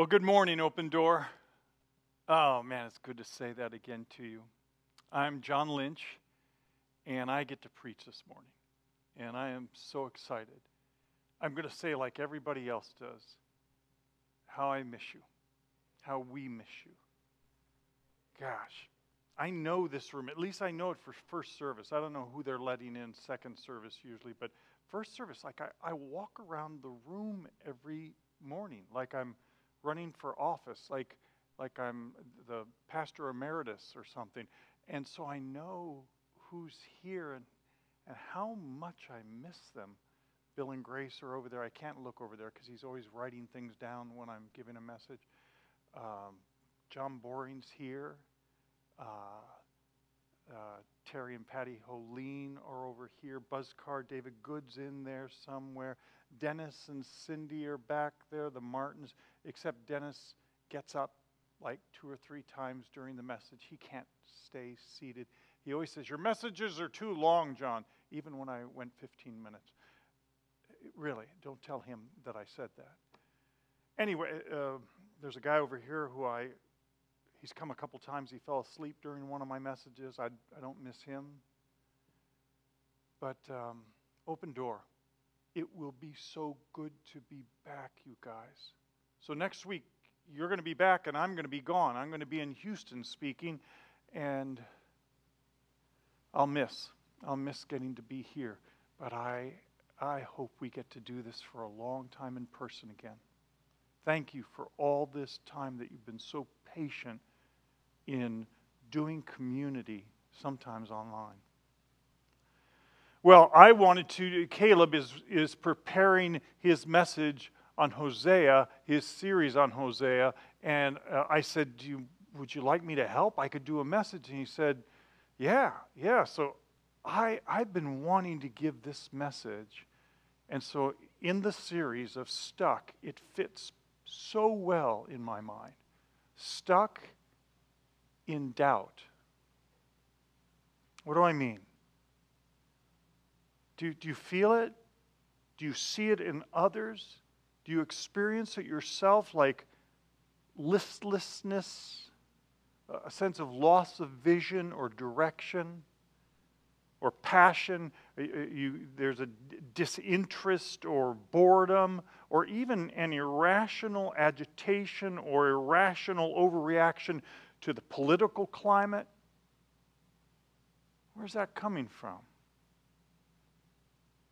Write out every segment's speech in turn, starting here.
Well, good morning, Open Door. Oh, man, it's good to say that again to you. I'm John Lynch, and I get to preach this morning, and I am so excited. I'm going to say, like everybody else does, how I miss you, how we miss you. Gosh, I know this room. At least I know it for first service. I don't know who they're letting in second service usually, but first service, like I, I walk around the room every morning, like I'm running for office, like like I'm the pastor emeritus or something. And so I know who's here and, and how much I miss them. Bill and Grace are over there. I can't look over there because he's always writing things down when I'm giving a message. Um, John Boring's here. Uh, uh, Terry and Patty Holeen are over here. Buzzcar David Good's in there somewhere. Dennis and Cindy are back there. The Martins, except Dennis gets up like two or three times during the message. He can't stay seated. He always says, Your messages are too long, John, even when I went 15 minutes. Really, don't tell him that I said that. Anyway, uh, there's a guy over here who I, he's come a couple times. He fell asleep during one of my messages. I, I don't miss him. But um, open door. It will be so good to be back, you guys. So next week, you're going to be back and I'm going to be gone. I'm going to be in Houston speaking, and I'll miss. I'll miss getting to be here. But I, I hope we get to do this for a long time in person again. Thank you for all this time that you've been so patient in doing community, sometimes online. Well, I wanted to, Caleb is, is preparing his message on Hosea, his series on Hosea, and uh, I said, Do you, Would you like me to help? I could do a message. And he said, Yeah, yeah. So I, I've been wanting to give this message. And so in the series of Stuck, it fits so well in my mind. Stuck in doubt. What do I mean? Do, do you feel it? Do you see it in others? Do you experience it yourself like listlessness, a sense of loss of vision or direction, or passion? You, there's a disinterest or boredom, or even an irrational agitation or irrational overreaction to the political climate. Where's that coming from?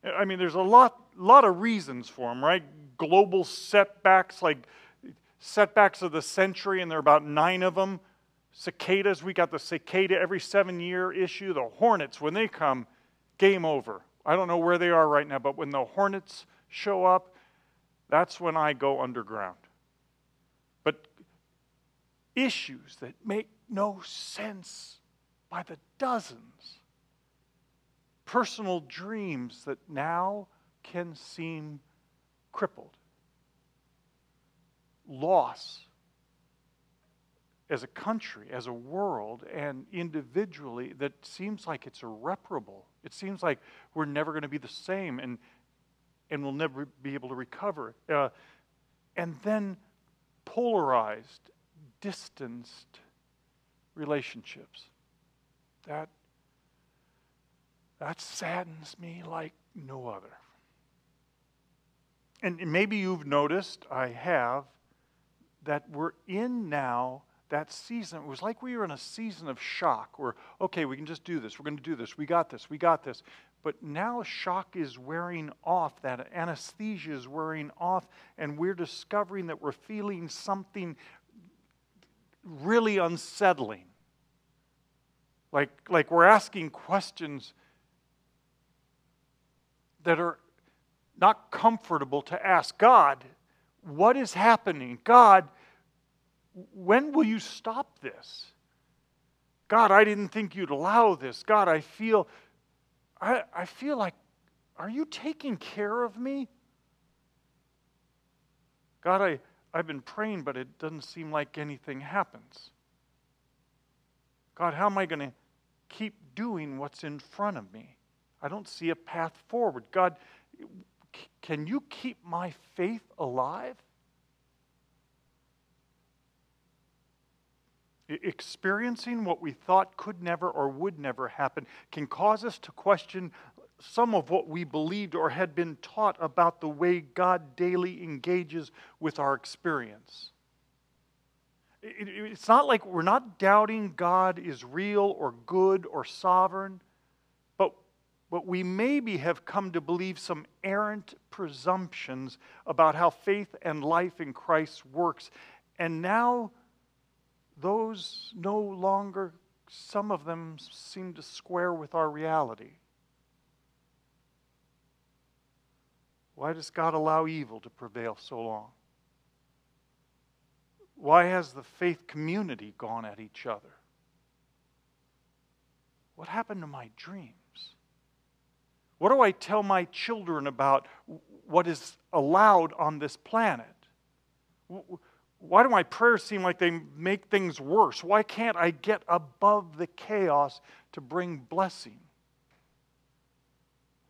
I mean, there's a lot, lot of reasons for them, right? Global setbacks, like setbacks of the century, and there are about nine of them. Cicadas, we got the cicada every seven year issue. The hornets, when they come, game over. I don't know where they are right now, but when the hornets show up, that's when I go underground. Issues that make no sense by the dozens personal dreams that now can seem crippled. Loss as a country, as a world, and individually that seems like it's irreparable. It seems like we're never going to be the same and, and we'll never be able to recover. Uh, and then polarized, distanced relationships. That that saddens me like no other. And maybe you've noticed, I have, that we're in now that season. It was like we were in a season of shock where, okay, we can just do this. We're going to do this. We got this. We got this. But now shock is wearing off, that anesthesia is wearing off, and we're discovering that we're feeling something really unsettling. Like, like we're asking questions that are not comfortable to ask God, what is happening? God, when will you stop this? God, I didn't think you'd allow this. God, I feel I, I feel like are you taking care of me? God, I, I've been praying, but it doesn't seem like anything happens. God, how am I going to keep doing what's in front of me? I don't see a path forward. God, can you keep my faith alive? Experiencing what we thought could never or would never happen can cause us to question some of what we believed or had been taught about the way God daily engages with our experience. It's not like we're not doubting God is real or good or sovereign, but, but we maybe have come to believe some errant presumptions about how faith and life in Christ works. And now those no longer, some of them seem to square with our reality. Why does God allow evil to prevail so long? Why has the faith community gone at each other? What happened to my dreams? What do I tell my children about what is allowed on this planet? Why do my prayers seem like they make things worse? Why can't I get above the chaos to bring blessing?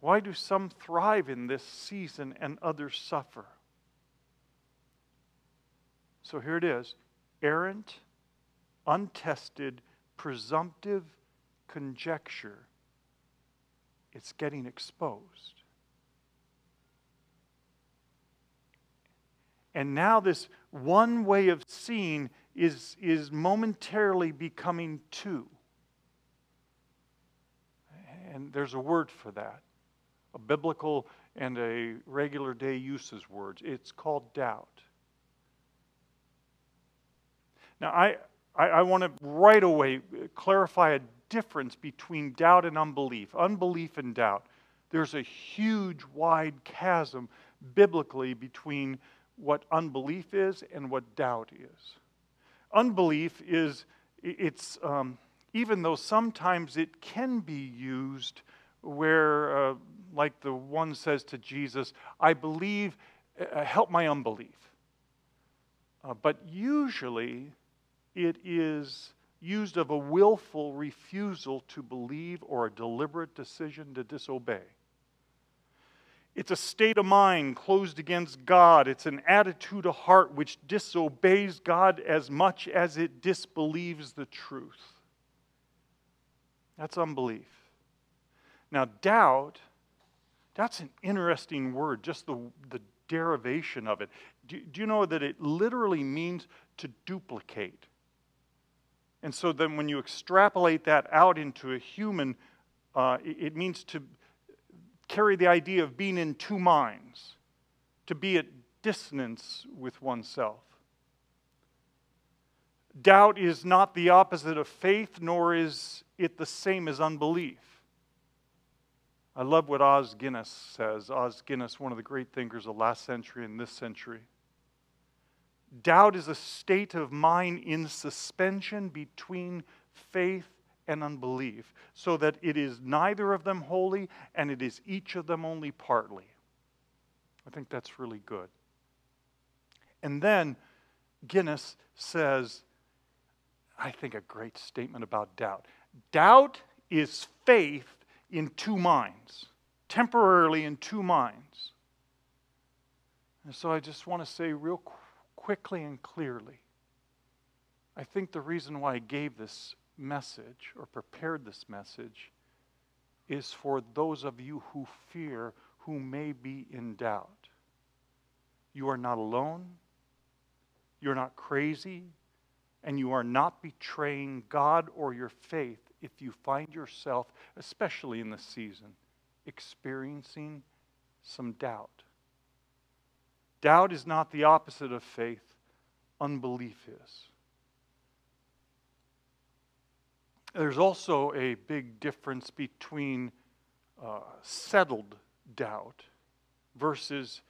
Why do some thrive in this season and others suffer? So here it is errant, untested, presumptive conjecture. It's getting exposed. And now, this one way of seeing is, is momentarily becoming two. And there's a word for that a biblical and a regular day uses words. It's called doubt. Now, I, I, I want to right away clarify a difference between doubt and unbelief. Unbelief and doubt. There's a huge, wide chasm biblically between what unbelief is and what doubt is. Unbelief is, it's, um, even though sometimes it can be used where, uh, like the one says to Jesus, I believe, uh, help my unbelief. Uh, but usually it is used of a willful refusal to believe or a deliberate decision to disobey. It's a state of mind closed against God. It's an attitude of heart which disobeys God as much as it disbelieves the truth. That's unbelief. Now, doubt, that's an interesting word, just the, the derivation of it. Do, do you know that it literally means to duplicate? And so then when you extrapolate that out into a human, uh, it, it means to carry the idea of being in two minds, to be at dissonance with oneself. Doubt is not the opposite of faith, nor is it the same as unbelief. I love what Os Guinness says. Os Guinness, one of the great thinkers of last century and this century. Doubt is a state of mind in suspension between faith and unbelief, so that it is neither of them wholly and it is each of them only partly. I think that's really good. And then Guinness says, I think a great statement about doubt. Doubt is faith in two minds, temporarily in two minds. And so I just want to say, real quickly and clearly, I think the reason why I gave this message or prepared this message is for those of you who fear, who may be in doubt. You are not alone, you're not crazy, and you are not betraying God or your faith if you find yourself, especially in this season, experiencing some doubt. Doubt is not the opposite of faith, unbelief is. There's also a big difference between uh, settled doubt versus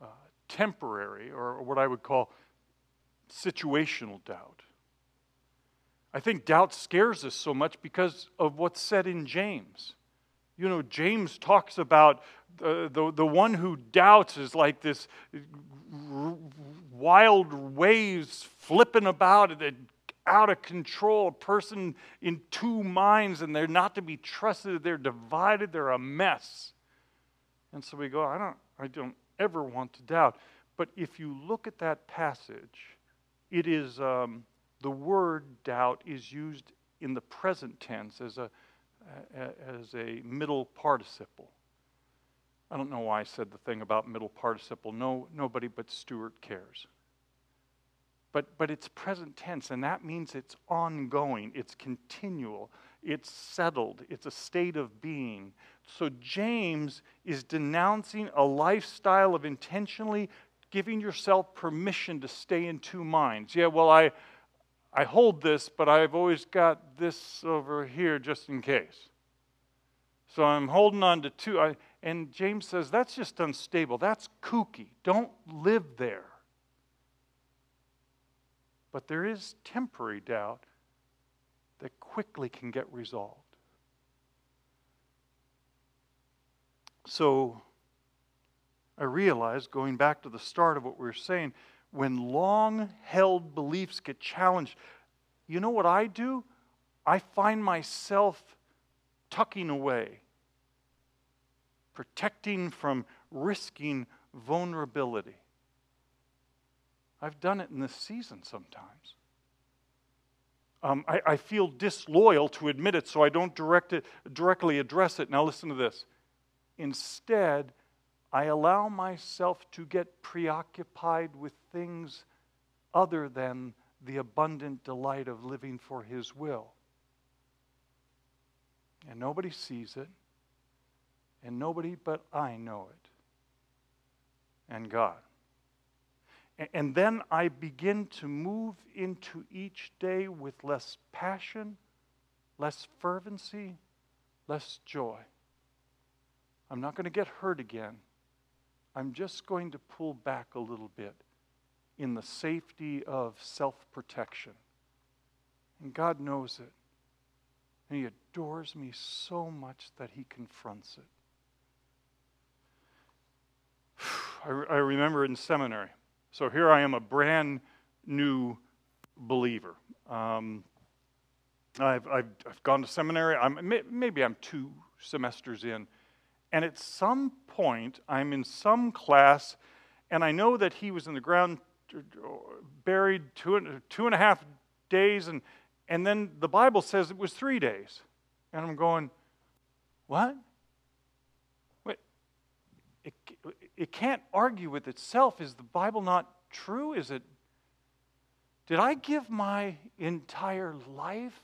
uh, temporary, or what I would call situational doubt. I think doubt scares us so much because of what's said in James. You know, James talks about the, the, one who doubts is like this wild waves flipping about out of control, a person in two minds, and they're not to be trusted. They're divided. They're a mess. And so we go, I don't, I don't ever want to doubt. But if you look at that passage, it is um, the word doubt is used in the present tense as a, as a middle participle. I don't know why I said the thing about middle participle. No, nobody but Stuart cares. But, but it's present tense, and that means it's ongoing, it's continual, it's settled, it's a state of being. So James is denouncing a lifestyle of intentionally giving yourself permission to stay in two minds. Yeah, well, I, I hold this, but I've always got this over here just in case. So I'm holding on to two. I, and James says that's just unstable. That's kooky. Don't live there. But there is temporary doubt that quickly can get resolved. So I realize, going back to the start of what we were saying, when long held beliefs get challenged, you know what I do? I find myself tucking away, protecting from risking vulnerability. I've done it in this season sometimes. Um, I, I, feel disloyal to admit it, so I don't direct it, directly address it. Now, listen to this. Instead, I allow myself to get preoccupied with things other than the abundant delight of living for His will. And nobody sees it, and nobody but I know it, and God. And then I begin to move into each day with less passion, less fervency, less joy. I'm not going to get hurt again. I'm just going to pull back a little bit in the safety of self protection. And God knows it. And He adores me so much that He confronts it. I, I remember in seminary, so here I am, a brand new believer. Um, I've, I've, I've, gone to seminary. I'm, maybe I'm two semesters in. And at some point, I'm in some class, and I know that he was in the ground buried two and, two and a half days, and, and then the Bible says it was three days. And I'm going, what? Wait, it, it can't argue with itself. Is the Bible not true? Is it? Did I give my entire life?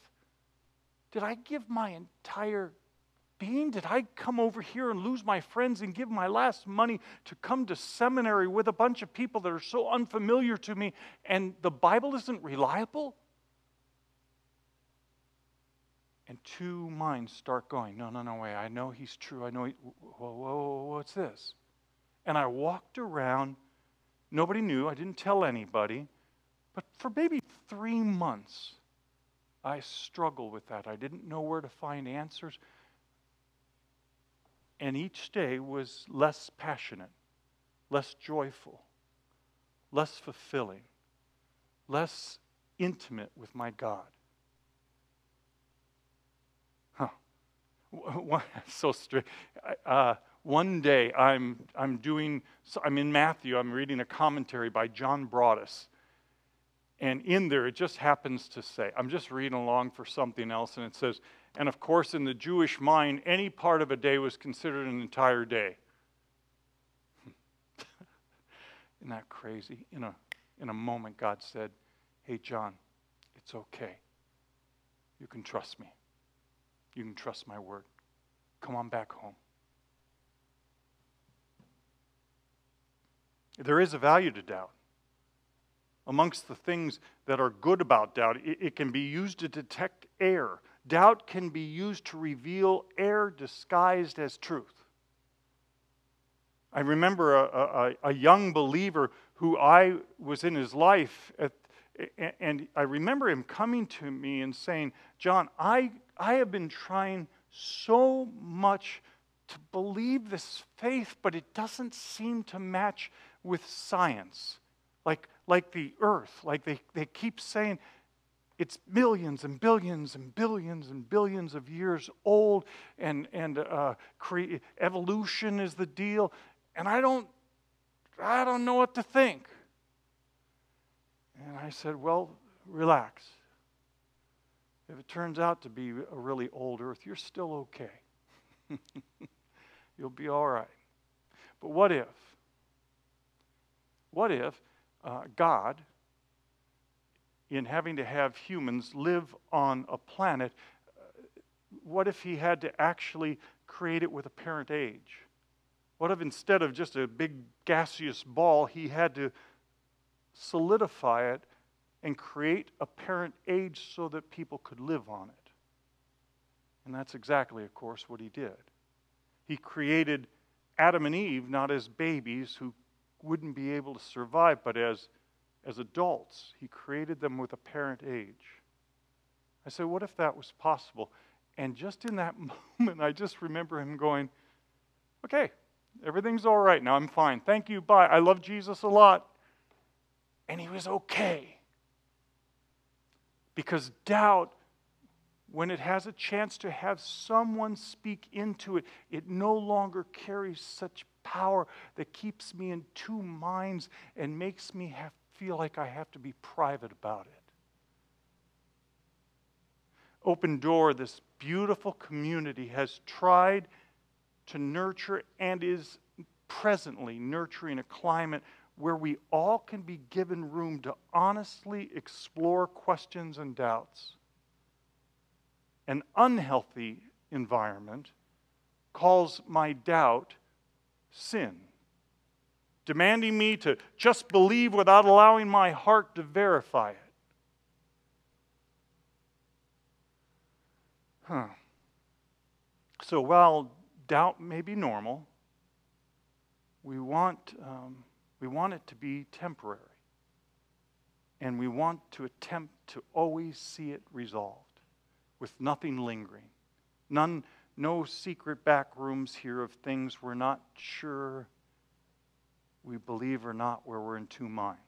Did I give my entire being? Did I come over here and lose my friends and give my last money to come to seminary with a bunch of people that are so unfamiliar to me and the Bible isn't reliable? And two minds start going, no, no, no, wait, I know he's true. I know, he, whoa, whoa, whoa, what's this? And I walked around. Nobody knew. I didn't tell anybody. But for maybe three months, I struggled with that. I didn't know where to find answers. And each day was less passionate, less joyful, less fulfilling, less intimate with my God. Huh. So strict. Uh, one day I'm, I'm doing, so I'm in Matthew, I'm reading a commentary by John Broadus. And in there, it just happens to say, I'm just reading along for something else, and it says, and of course, in the Jewish mind, any part of a day was considered an entire day. Isn't that crazy? In a, in a moment, God said, Hey, John, it's okay. You can trust me. You can trust my word. Come on back home. There is a value to doubt. Amongst the things that are good about doubt, it, it can be used to detect error. Doubt can be used to reveal error disguised as truth. I remember a, a, a young believer who I was in his life at, and I remember him coming to me and saying, John, I, I have been trying so much to believe this faith, but it doesn't seem to match with science. Like, like the earth, like they, they keep saying it's millions and billions and billions and billions of years old, and, and uh, cre- evolution is the deal. And I don't, I don't know what to think. And I said, Well, relax. If it turns out to be a really old earth, you're still okay. You'll be all right. But what if? What if uh, God, in having to have humans live on a planet, what if He had to actually create it with apparent age? What if instead of just a big gaseous ball, He had to solidify it and create apparent age so that people could live on it? And that's exactly, of course, what He did. He created Adam and Eve not as babies who wouldn't be able to survive, but as, as adults. He created them with apparent age. I said, what if that was possible? And just in that moment, I just remember him going, okay, everything's all right now. I'm fine. Thank you. Bye. I love Jesus a lot. And he was okay. Because doubt when it has a chance to have someone speak into it, it no longer carries such power that keeps me in two minds and makes me have, feel like I have to be private about it. Open Door, this beautiful community, has tried to nurture and is presently nurturing a climate where we all can be given room to honestly explore questions and doubts an unhealthy environment calls my doubt sin, demanding me to just believe without allowing my heart to verify it. Huh. So while doubt may be normal, we want, um, we want it to be temporary. And we want to attempt to always see it resolved with nothing lingering. None, no secret back rooms here of things we're not sure we believe or not, where we're in two minds.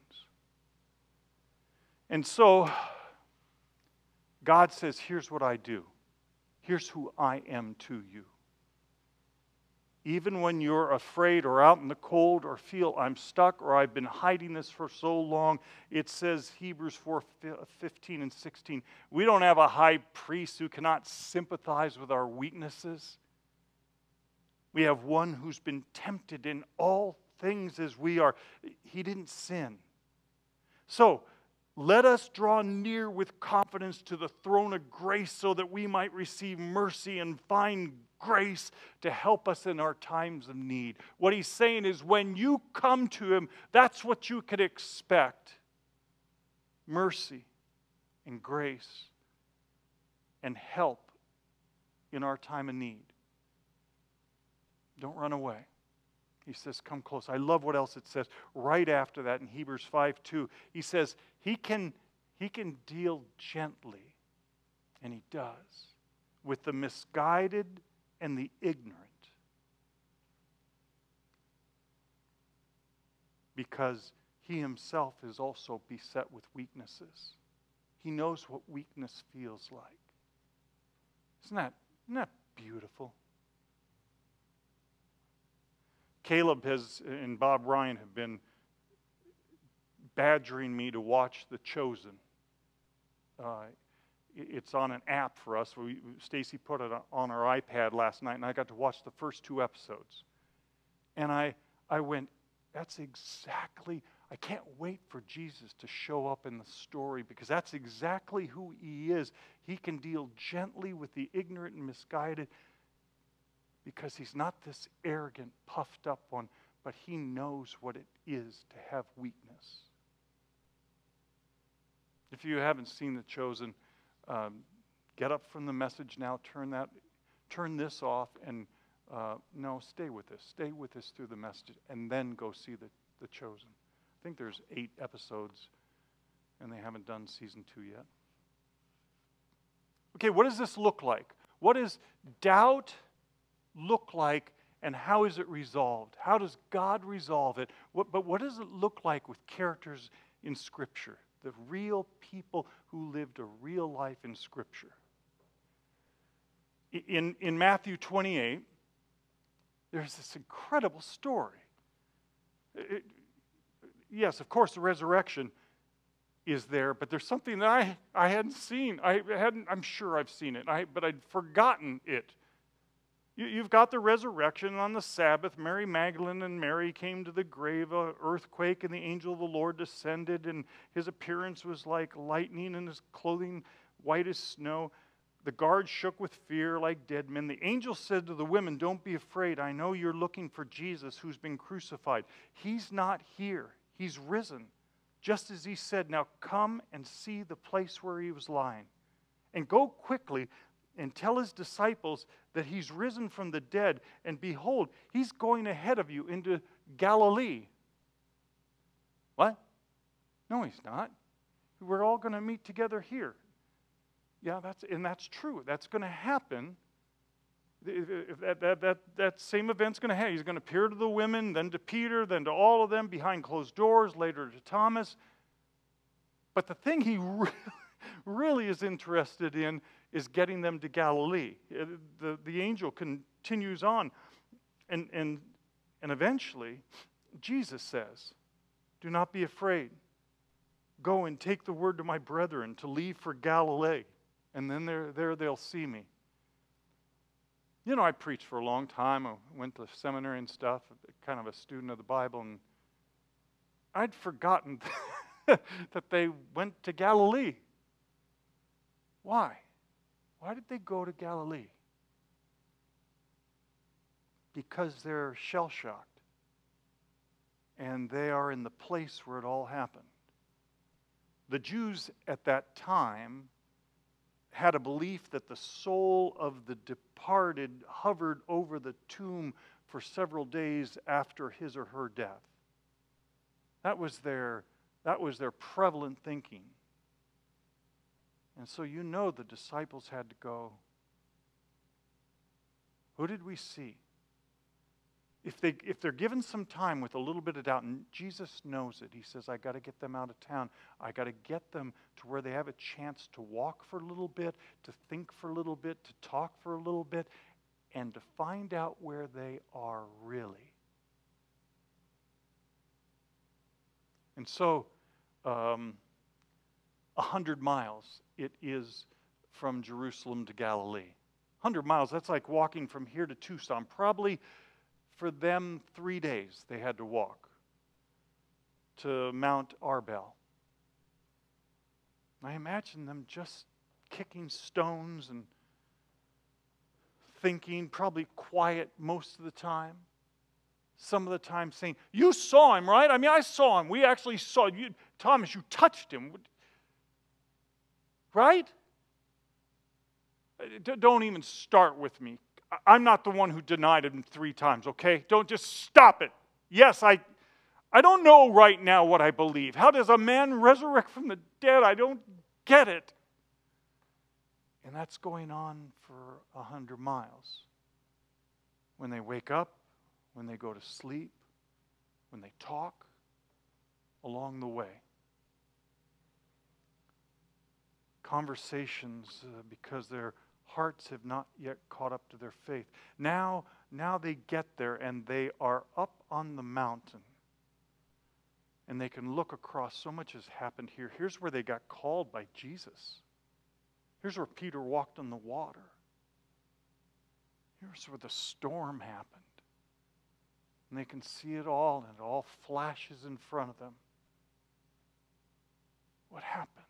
And so, God says, Here's what I do. Here's who I am to you even when you're afraid or out in the cold or feel I'm stuck or I've been hiding this for so long, it says Hebrews 4 15 and 16. We don't have a high priest who cannot sympathize with our weaknesses. We have one who's been tempted in all things as we are. He didn't sin. So, let us draw near with confidence to the throne of grace so that we might receive mercy and find grace to help us in our times of need. What he's saying is when you come to him, that's what you could expect mercy and grace and help in our time of need. Don't run away. He says, Come close. I love what else it says right after that in Hebrews 5 2. He says, He can, he can deal gently, and He does, with the misguided and the ignorant. Because he himself is also beset with weaknesses. He knows what weakness feels like. Isn't that, isn't that beautiful? Caleb has and Bob Ryan have been badgering me to watch The Chosen. Uh, it's on an app for us. Stacy put it on our iPad last night, and I got to watch the first two episodes. And I, I went, that's exactly, I can't wait for Jesus to show up in the story because that's exactly who he is. He can deal gently with the ignorant and misguided because he's not this arrogant, puffed up one, but he knows what it is to have weakness. If you haven't seen The Chosen, um, get up from the message now, turn that, turn this off, and uh, no, stay with this. Stay with this through the message, and then go see the, the Chosen. I think there's eight episodes, and they haven't done season two yet. Okay, what does this look like? What is doubt look like, and how is it resolved? How does God resolve it? What, but what does it look like with characters in Scripture? the real people who lived a real life in Scripture. In, in Matthew 28, there's this incredible story. It, yes, of course, the resurrection, is there, but there's something that I, I hadn't seen. I hadn't, I'm sure I've seen it, I, but I'd forgotten it. You, you've got the resurrection on the Sabbath. Mary Magdalene and Mary came to the grave, a earthquake, and the angel of the Lord descended, and his appearance was like lightning, and his clothing white as snow. The guards shook with fear like dead men. The angel said to the women, Don't be afraid. I know you're looking for Jesus who's been crucified. He's not here, he's risen. Just as he said, Now come and see the place where he was lying. And go quickly and tell his disciples that he's risen from the dead. And behold, he's going ahead of you into Galilee. What? No, he's not. We're all going to meet together here. Yeah, that's, and that's true. That's going to happen. That, that, that, that same event's going to happen. He's going to appear to the women, then to Peter, then to all of them behind closed doors, later to Thomas. But the thing he really, really is interested in is getting them to Galilee. Uh, the, the angel continues on, and, and, and eventually, Jesus says, Do not be afraid. Go and take the word to my brethren to leave for Galilee, and then there, there they'll see me. You know, I preached for a long time. I went to seminary and stuff, kind of a student of the Bible, and I'd forgotten that they went to Galilee. Why? Why did they go to Galilee? Because they're shell shocked. And they are in the place where it all happened. The Jews at that time had a belief that the soul of the departed hovered over the tomb for several days after his or her death. That was their, that was their prevalent thinking. And so you know the disciples had to go. Who did we see? If, they, if they're given some time with a little bit of doubt, and Jesus knows it, he says, I got to get them out of town. I got to get them to where they have a chance to walk for a little bit, to think for a little bit, to talk for a little bit, and to find out where they are really. And so, um, 100 miles it is from Jerusalem to Galilee. 100 miles, that's like walking from here to Tucson. Probably for them, three days they had to walk to Mount Arbel. I imagine them just kicking stones and thinking, probably quiet most of the time. Some of the time saying, You saw him, right? I mean, I saw him. We actually saw you. Thomas, you touched him. Right? Don't even start with me. I'm not the one who denied him three times, okay? Don't just stop it. Yes, I, I don't know right now what I believe. How does a man resurrect from the dead? I don't get it. And that's going on for a hundred miles. When they wake up, when they go to sleep, when they talk, along the way. Conversations uh, because their hearts have not yet caught up to their faith. Now, now they get there and they are up on the mountain. And they can look across. So much has happened here. Here's where they got called by Jesus. Here's where Peter walked on the water. Here's where the storm happened. And they can see it all, and it all flashes in front of them. What happened?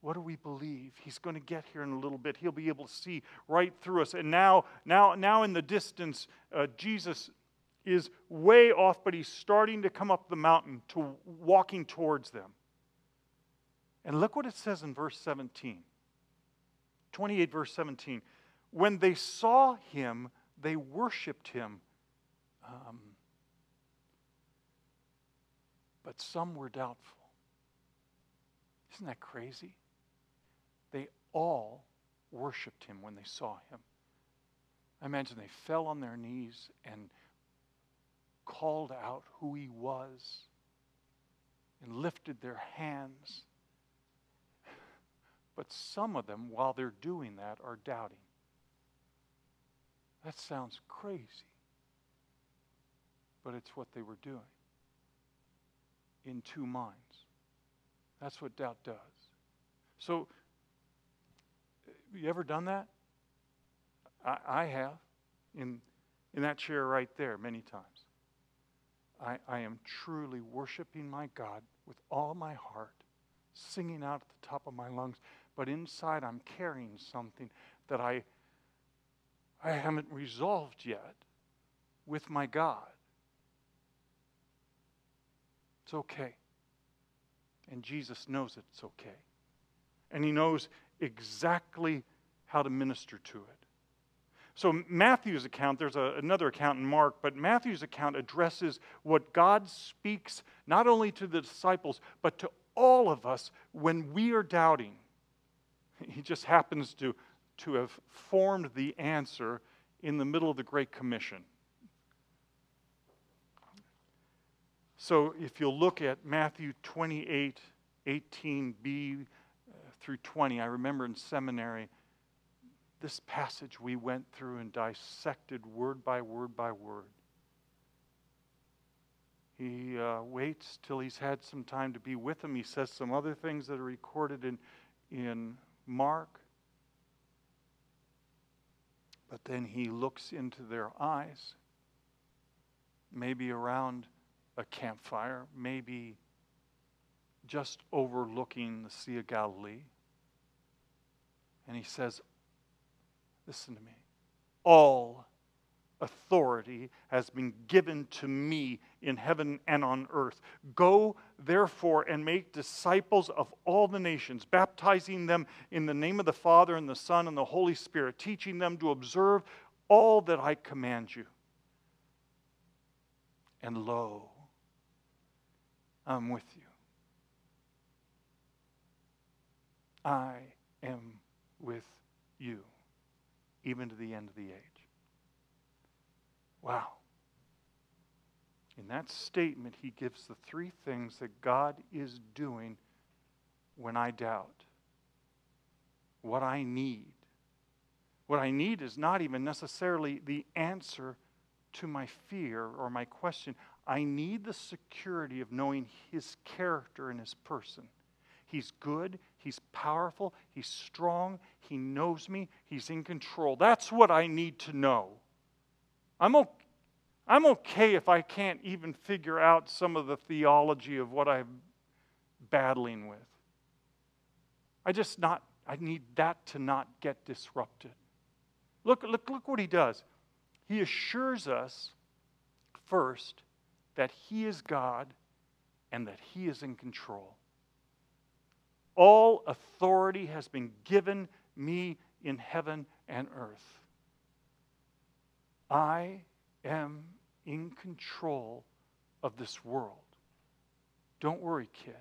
What do we believe? He's going to get here in a little bit. He'll be able to see right through us. And now, now, now in the distance, uh, Jesus is way off, but he's starting to come up the mountain to walking towards them. And look what it says in verse 17. 28 verse 17. When they saw him, they worshiped him. Um, but some were doubtful. Isn't that crazy? They all worshiped him when they saw him. I imagine they fell on their knees and called out who he was and lifted their hands. But some of them, while they're doing that, are doubting. That sounds crazy. But it's what they were doing in two minds. That's what doubt does. So, you ever done that? I, I have in, in that chair right there many times. I, I am truly worshiping my God with all my heart, singing out at the top of my lungs, but inside I'm carrying something that I, I haven't resolved yet with my God. It's okay. And Jesus knows it's okay. And He knows exactly how to minister to it. So, Matthew's account, there's a, another account in Mark, but Matthew's account addresses what God speaks not only to the disciples, but to all of us when we are doubting. He just happens to, to have formed the answer in the middle of the Great Commission. So, if you'll look at Matthew 28 18b uh, through 20, I remember in seminary this passage we went through and dissected word by word by word. He uh, waits till he's had some time to be with them. He says some other things that are recorded in, in Mark. But then he looks into their eyes, maybe around a campfire, maybe just overlooking the Sea of Galilee. And he says, Listen to me. All authority has been given to me in heaven and on earth. Go, therefore, and make disciples of all the nations, baptizing them in the name of the Father and the Son and the Holy Spirit, teaching them to observe all that I command you. And lo, I'm with you. I am with you even to the end of the age. Wow. In that statement, he gives the three things that God is doing when I doubt. What I need. What I need is not even necessarily the answer to my fear or my question. I need the security of knowing his character and his person. He's good, He's powerful, He's strong, He knows me, He's in control. That's what I need to know. I'm okay. I'm okay if I can't even figure out some of the theology of what I'm battling with. I just not I need that to not get disrupted. Look, look, look what he does. He assures us first that he is God and that he is in control. All authority has been given me in heaven and earth. I am in control of this world. Don't worry, kid.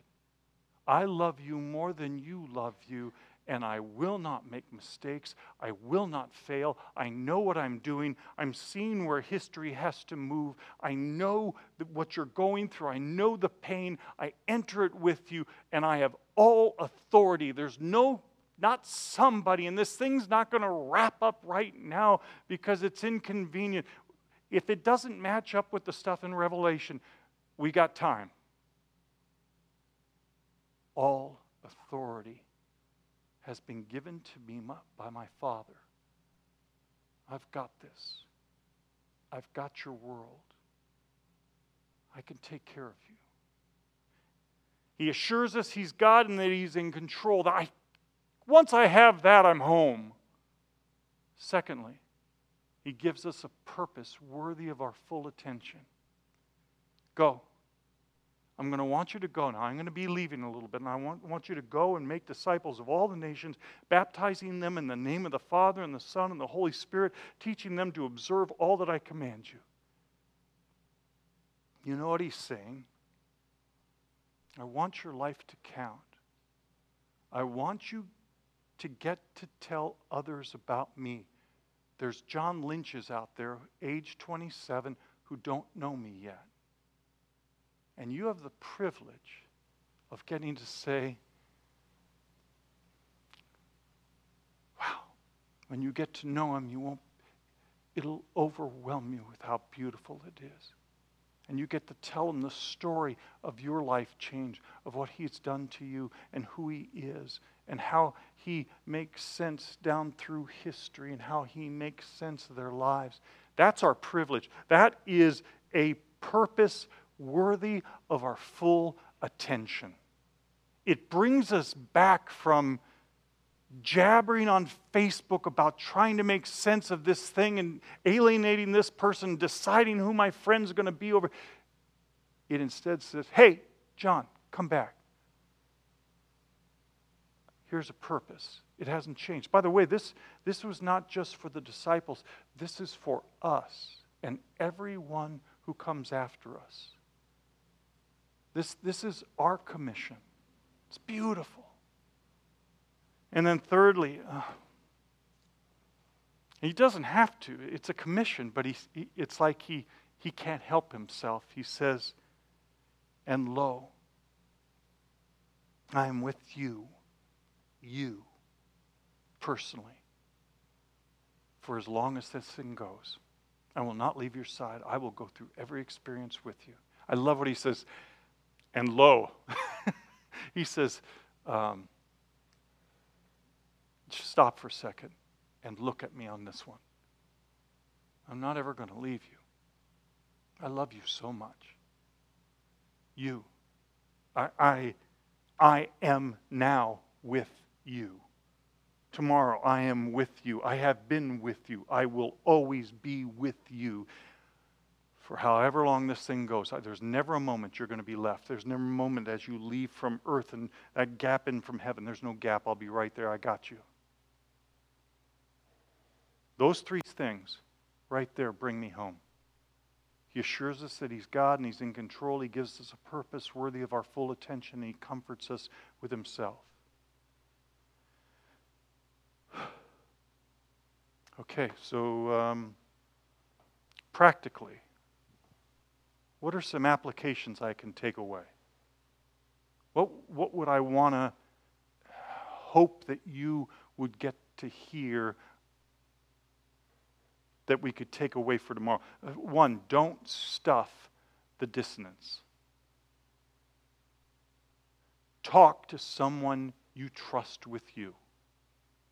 I love you more than you love you, and I will not make mistakes. I will not fail. I know what I'm doing. I'm seeing where history has to move. I know what you're going through. I know the pain. I enter it with you, and I have all authority. There's no, not somebody, and this thing's not going to wrap up right now because it's inconvenient. If it doesn't match up with the stuff in Revelation, we got time. All authority has been given to me by my Father. I've got this. I've got your world. I can take care of you. He assures us He's God and that He's in control. That I, once I have that, I'm home. Secondly, He gives us a purpose worthy of our full attention. Go. I'm going to want you to go now. I'm going to be leaving a little bit, and I want, want you to go and make disciples of all the nations, baptizing them in the name of the Father and the Son and the Holy Spirit, teaching them to observe all that I command you. You know what he's saying? I want your life to count. I want you to get to tell others about me. There's John Lynch's out there, age 27, who don't know me yet. And you have the privilege of getting to say, wow, when you get to know him, you won't, it'll overwhelm you with how beautiful it is. And you get to tell him the story of your life change, of what he's done to you and who he is, and how he makes sense down through history and how he makes sense of their lives. That's our privilege. That is a purpose worthy of our full attention. It brings us back from jabbering on Facebook about trying to make sense of this thing and alienating this person, deciding who my friend's going to be over. It instead says, Hey, John, come back. Here's a purpose. It hasn't changed. By the way, this, this was not just for the disciples, this is for us and everyone who comes after us. This, this is our commission. It's beautiful. And then, thirdly, uh, he doesn't have to. It's a commission, but he, it's like he, he can't help himself. He says, And lo, I am with you, you, personally, for as long as this thing goes. I will not leave your side. I will go through every experience with you. I love what he says. And lo, he says, um, stop for a second and look at me on this one. I'm not ever going to leave you. I love you so much. You. I, I, I am now with you. Tomorrow I am with you. I have been with you. I will always be with you for however long this thing goes. There's never a moment you're going to be left. There's never a moment as you leave from earth and that gap in from heaven. There's no gap. I'll be right there. I got you. Those three things right there bring me home. He assures us that He's God and He's in control. He gives us a purpose worthy of our full attention. And he comforts us with Himself. Okay, so um, practically, what are some applications I can take away? What, what would I want to hope that you would get to hear that we could take away for tomorrow? One, don't stuff the dissonance. Talk to someone you trust with you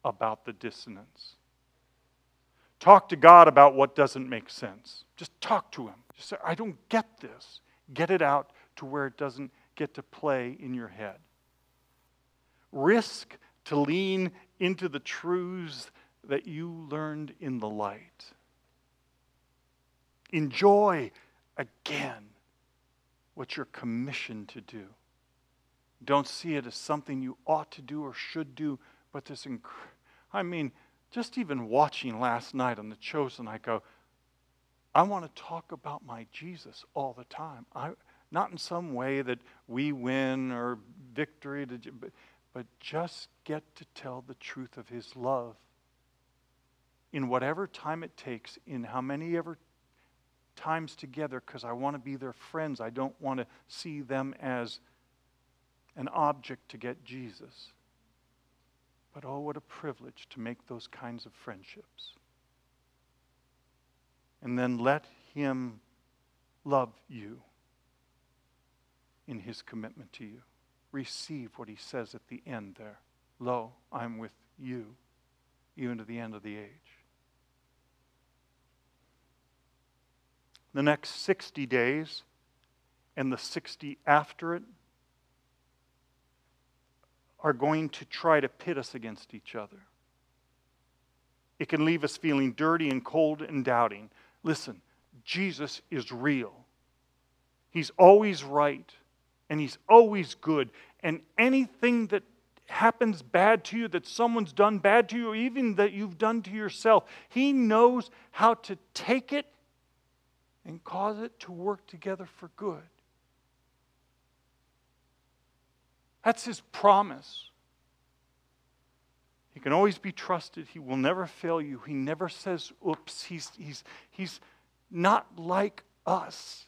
about the dissonance. Talk to God about what doesn't make sense. Just talk to Him. Just say, I don't get this. Get it out to where it doesn't get to play in your head. Risk to lean into the truths that you learned in the light. Enjoy again what you're commissioned to do. Don't see it as something you ought to do or should do, but this, I mean, just even watching last night on The Chosen, I go, I want to talk about my Jesus all the time. I, not in some way that we win or victory, to, but, but just get to tell the truth of his love in whatever time it takes, in how many ever times together, because I want to be their friends. I don't want to see them as an object to get Jesus. But oh, what a privilege to make those kinds of friendships and then let Him love you in His commitment to you. Receive what He says at the end there Lo, I'm with you, even to the end of the age. The next 60 days and the 60 after it are going to try to pit us against each other. It can leave us feeling dirty and cold and doubting. Listen, Jesus is real. He's always right, and He's always good. And anything that happens bad to you, that someone's done bad to you, or even that you've done to yourself, He knows how to take it and cause it to work together for good. That's His promise. He can always be trusted. He will never fail you. He never says, oops. He's, he's, he's not like us.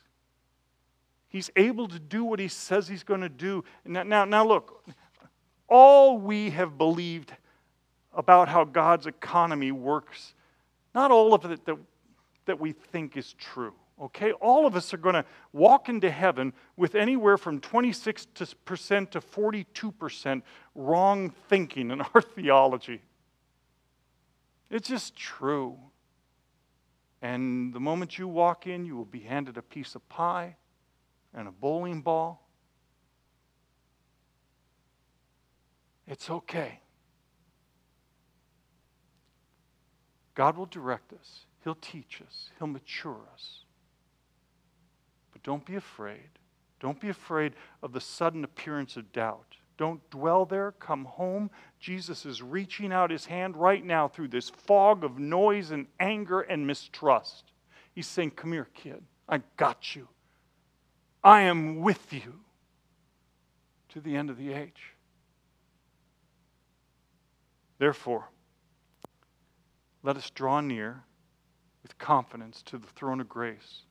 He's able to do what he says he's going to do. Now, now, now, look, all we have believed about how God's economy works, not all of it that, that we think is true. Okay? All of us are going to walk into heaven with anywhere from 26% to 42% wrong thinking in our theology. It's just true. And the moment you walk in, you will be handed a piece of pie and a bowling ball. It's okay. God will direct us, He'll teach us, He'll mature us. Don't be afraid. Don't be afraid of the sudden appearance of doubt. Don't dwell there. Come home. Jesus is reaching out his hand right now through this fog of noise and anger and mistrust. He's saying, Come here, kid. I got you. I am with you to the end of the age. Therefore, let us draw near with confidence to the throne of grace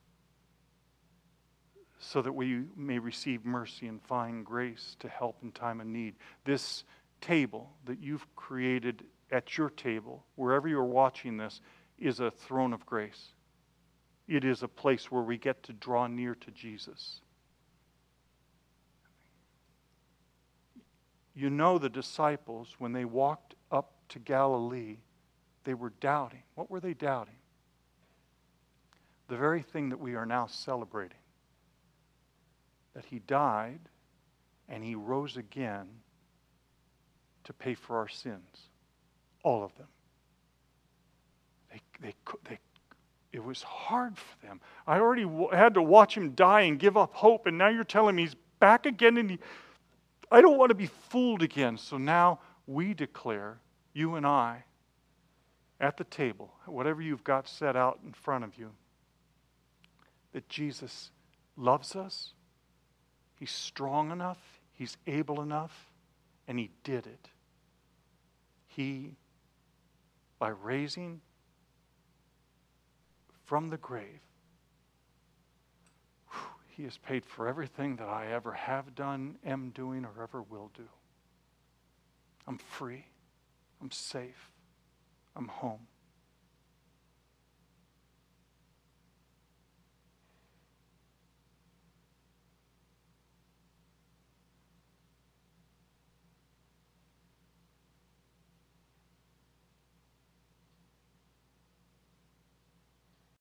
so that we may receive mercy and find grace to help in time of need. This table that you've created at your table, wherever you're watching this, is a throne of grace. It is a place where we get to draw near to Jesus. You know, the disciples, when they walked up to Galilee, they were doubting. What were they doubting? The very thing that we are now celebrating that he died and he rose again to pay for our sins. All of them. They, they, they, it was hard for them. I already w- had to watch him die and give up hope, and now you're telling me he's back again, and he, I don't want to be fooled again. So now we declare, you and I, at the table, whatever you've got set out in front of you, that Jesus loves us He's strong enough, he's able enough, and he did it. He, by raising from the grave, he has paid for everything that I ever have done, am doing, or ever will do. I'm free. I'm safe. I'm home.